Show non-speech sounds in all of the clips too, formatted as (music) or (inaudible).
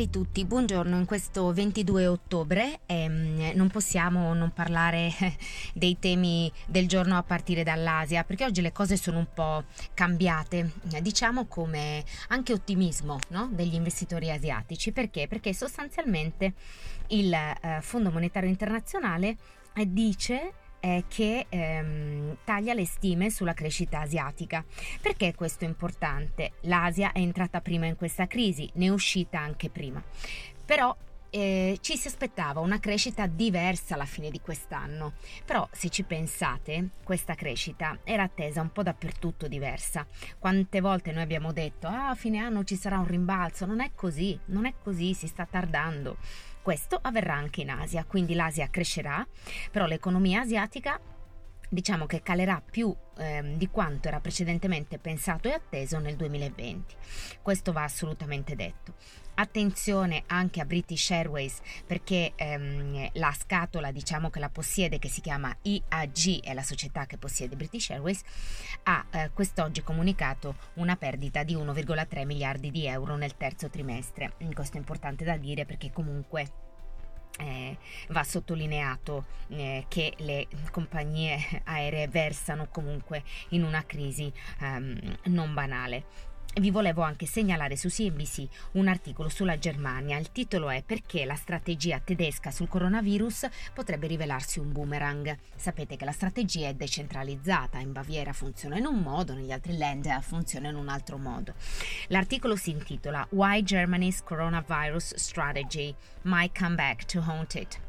Cari tutti, buongiorno. In questo 22 ottobre ehm, non possiamo non parlare (laughs) dei temi del giorno a partire dall'Asia, perché oggi le cose sono un po' cambiate, diciamo come anche ottimismo no? degli investitori asiatici. Perché? Perché sostanzialmente il eh, Fondo Monetario Internazionale dice eh, che ehm, taglia le stime sulla crescita asiatica. Perché questo è importante? L'Asia è entrata prima in questa crisi, ne è uscita anche prima. Però eh, ci si aspettava una crescita diversa alla fine di quest'anno, però se ci pensate, questa crescita era attesa un po' dappertutto diversa. Quante volte noi abbiamo detto, ah, a fine anno ci sarà un rimbalzo, non è così, non è così, si sta tardando. Questo avverrà anche in Asia, quindi l'Asia crescerà, però l'economia asiatica diciamo che calerà più ehm, di quanto era precedentemente pensato e atteso nel 2020. Questo va assolutamente detto. Attenzione anche a British Airways perché ehm, la scatola diciamo che la possiede che si chiama IAG è la società che possiede British Airways ha eh, quest'oggi comunicato una perdita di 1,3 miliardi di euro nel terzo trimestre. Questo è importante da dire perché comunque eh, va sottolineato eh, che le compagnie aeree versano comunque in una crisi ehm, non banale. Vi volevo anche segnalare su CNBC un articolo sulla Germania. Il titolo è Perché la strategia tedesca sul coronavirus potrebbe rivelarsi un boomerang. Sapete che la strategia è decentralizzata, in Baviera funziona in un modo, negli altri land funziona in un altro modo. L'articolo si intitola Why Germany's Coronavirus Strategy Might Come Back to Haunt It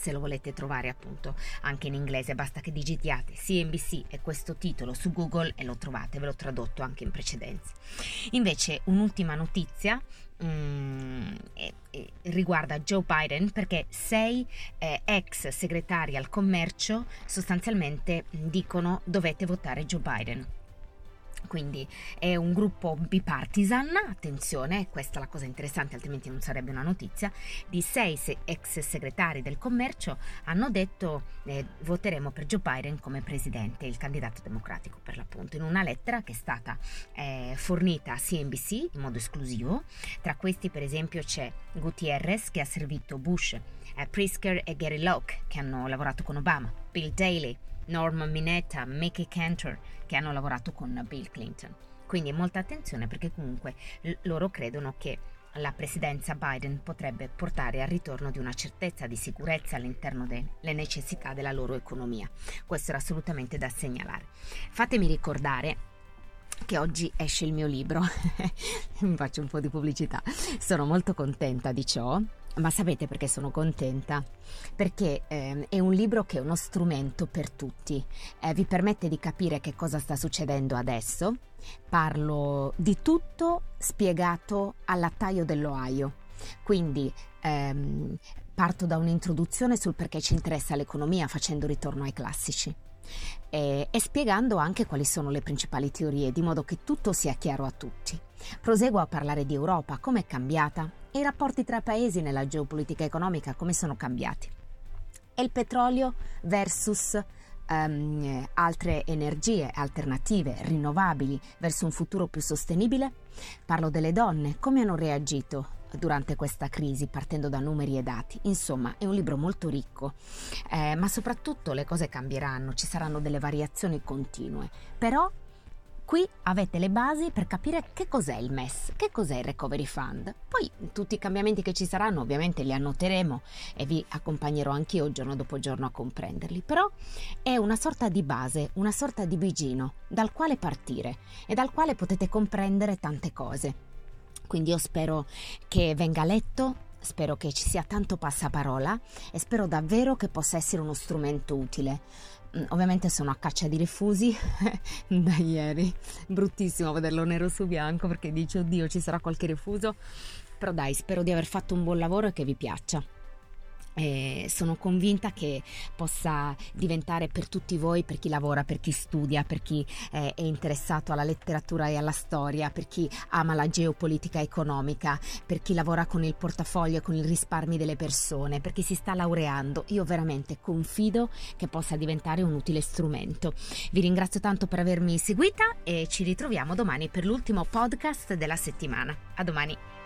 se lo volete trovare appunto anche in inglese basta che digitiate CNBC e questo titolo su Google e lo trovate, ve l'ho tradotto anche in precedenza. Invece un'ultima notizia mm, riguarda Joe Biden perché sei eh, ex segretari al commercio sostanzialmente dicono dovete votare Joe Biden quindi è un gruppo bipartisan, attenzione, questa è la cosa interessante, altrimenti non sarebbe una notizia, di sei ex segretari del commercio hanno detto eh, voteremo per Joe Biden come presidente, il candidato democratico per l'appunto, in una lettera che è stata eh, fornita a CNBC in modo esclusivo. Tra questi per esempio c'è Gutierrez che ha servito Bush, eh, Prisker e Gary Locke che hanno lavorato con Obama, Bill Daley, Norman Minetta, Mickey Cantor, che hanno lavorato con Bill Clinton. Quindi molta attenzione perché comunque loro credono che la presidenza Biden potrebbe portare al ritorno di una certezza di sicurezza all'interno delle necessità della loro economia. Questo era assolutamente da segnalare. Fatemi ricordare che oggi esce il mio libro. (laughs) Mi faccio un po' di pubblicità. Sono molto contenta di ciò ma sapete perché sono contenta? Perché eh, è un libro che è uno strumento per tutti, eh, vi permette di capire che cosa sta succedendo adesso. Parlo di tutto spiegato allattaio dell'Ohio, quindi ehm, parto da un'introduzione sul perché ci interessa l'economia facendo ritorno ai classici e, e spiegando anche quali sono le principali teorie, di modo che tutto sia chiaro a tutti. Proseguo a parlare di Europa, come è cambiata, e i rapporti tra paesi nella geopolitica economica come sono cambiati. E il petrolio versus um, altre energie alternative, rinnovabili, verso un futuro più sostenibile? Parlo delle donne, come hanno reagito durante questa crisi, partendo da numeri e dati. Insomma, è un libro molto ricco, eh, ma soprattutto le cose cambieranno, ci saranno delle variazioni continue, però Qui avete le basi per capire che cos'è il MES, che cos'è il Recovery Fund. Poi tutti i cambiamenti che ci saranno ovviamente li annoteremo e vi accompagnerò anch'io giorno dopo giorno a comprenderli, però è una sorta di base, una sorta di bigino dal quale partire e dal quale potete comprendere tante cose. Quindi io spero che venga letto Spero che ci sia tanto passaparola e spero davvero che possa essere uno strumento utile. Mm, ovviamente sono a caccia di refusi (laughs) da ieri, bruttissimo vederlo nero su bianco perché dice oddio ci sarà qualche refuso, però dai spero di aver fatto un buon lavoro e che vi piaccia. E sono convinta che possa diventare per tutti voi, per chi lavora, per chi studia, per chi eh, è interessato alla letteratura e alla storia, per chi ama la geopolitica economica, per chi lavora con il portafoglio e con i risparmi delle persone, per chi si sta laureando. Io veramente confido che possa diventare un utile strumento. Vi ringrazio tanto per avermi seguita e ci ritroviamo domani per l'ultimo podcast della settimana. A domani.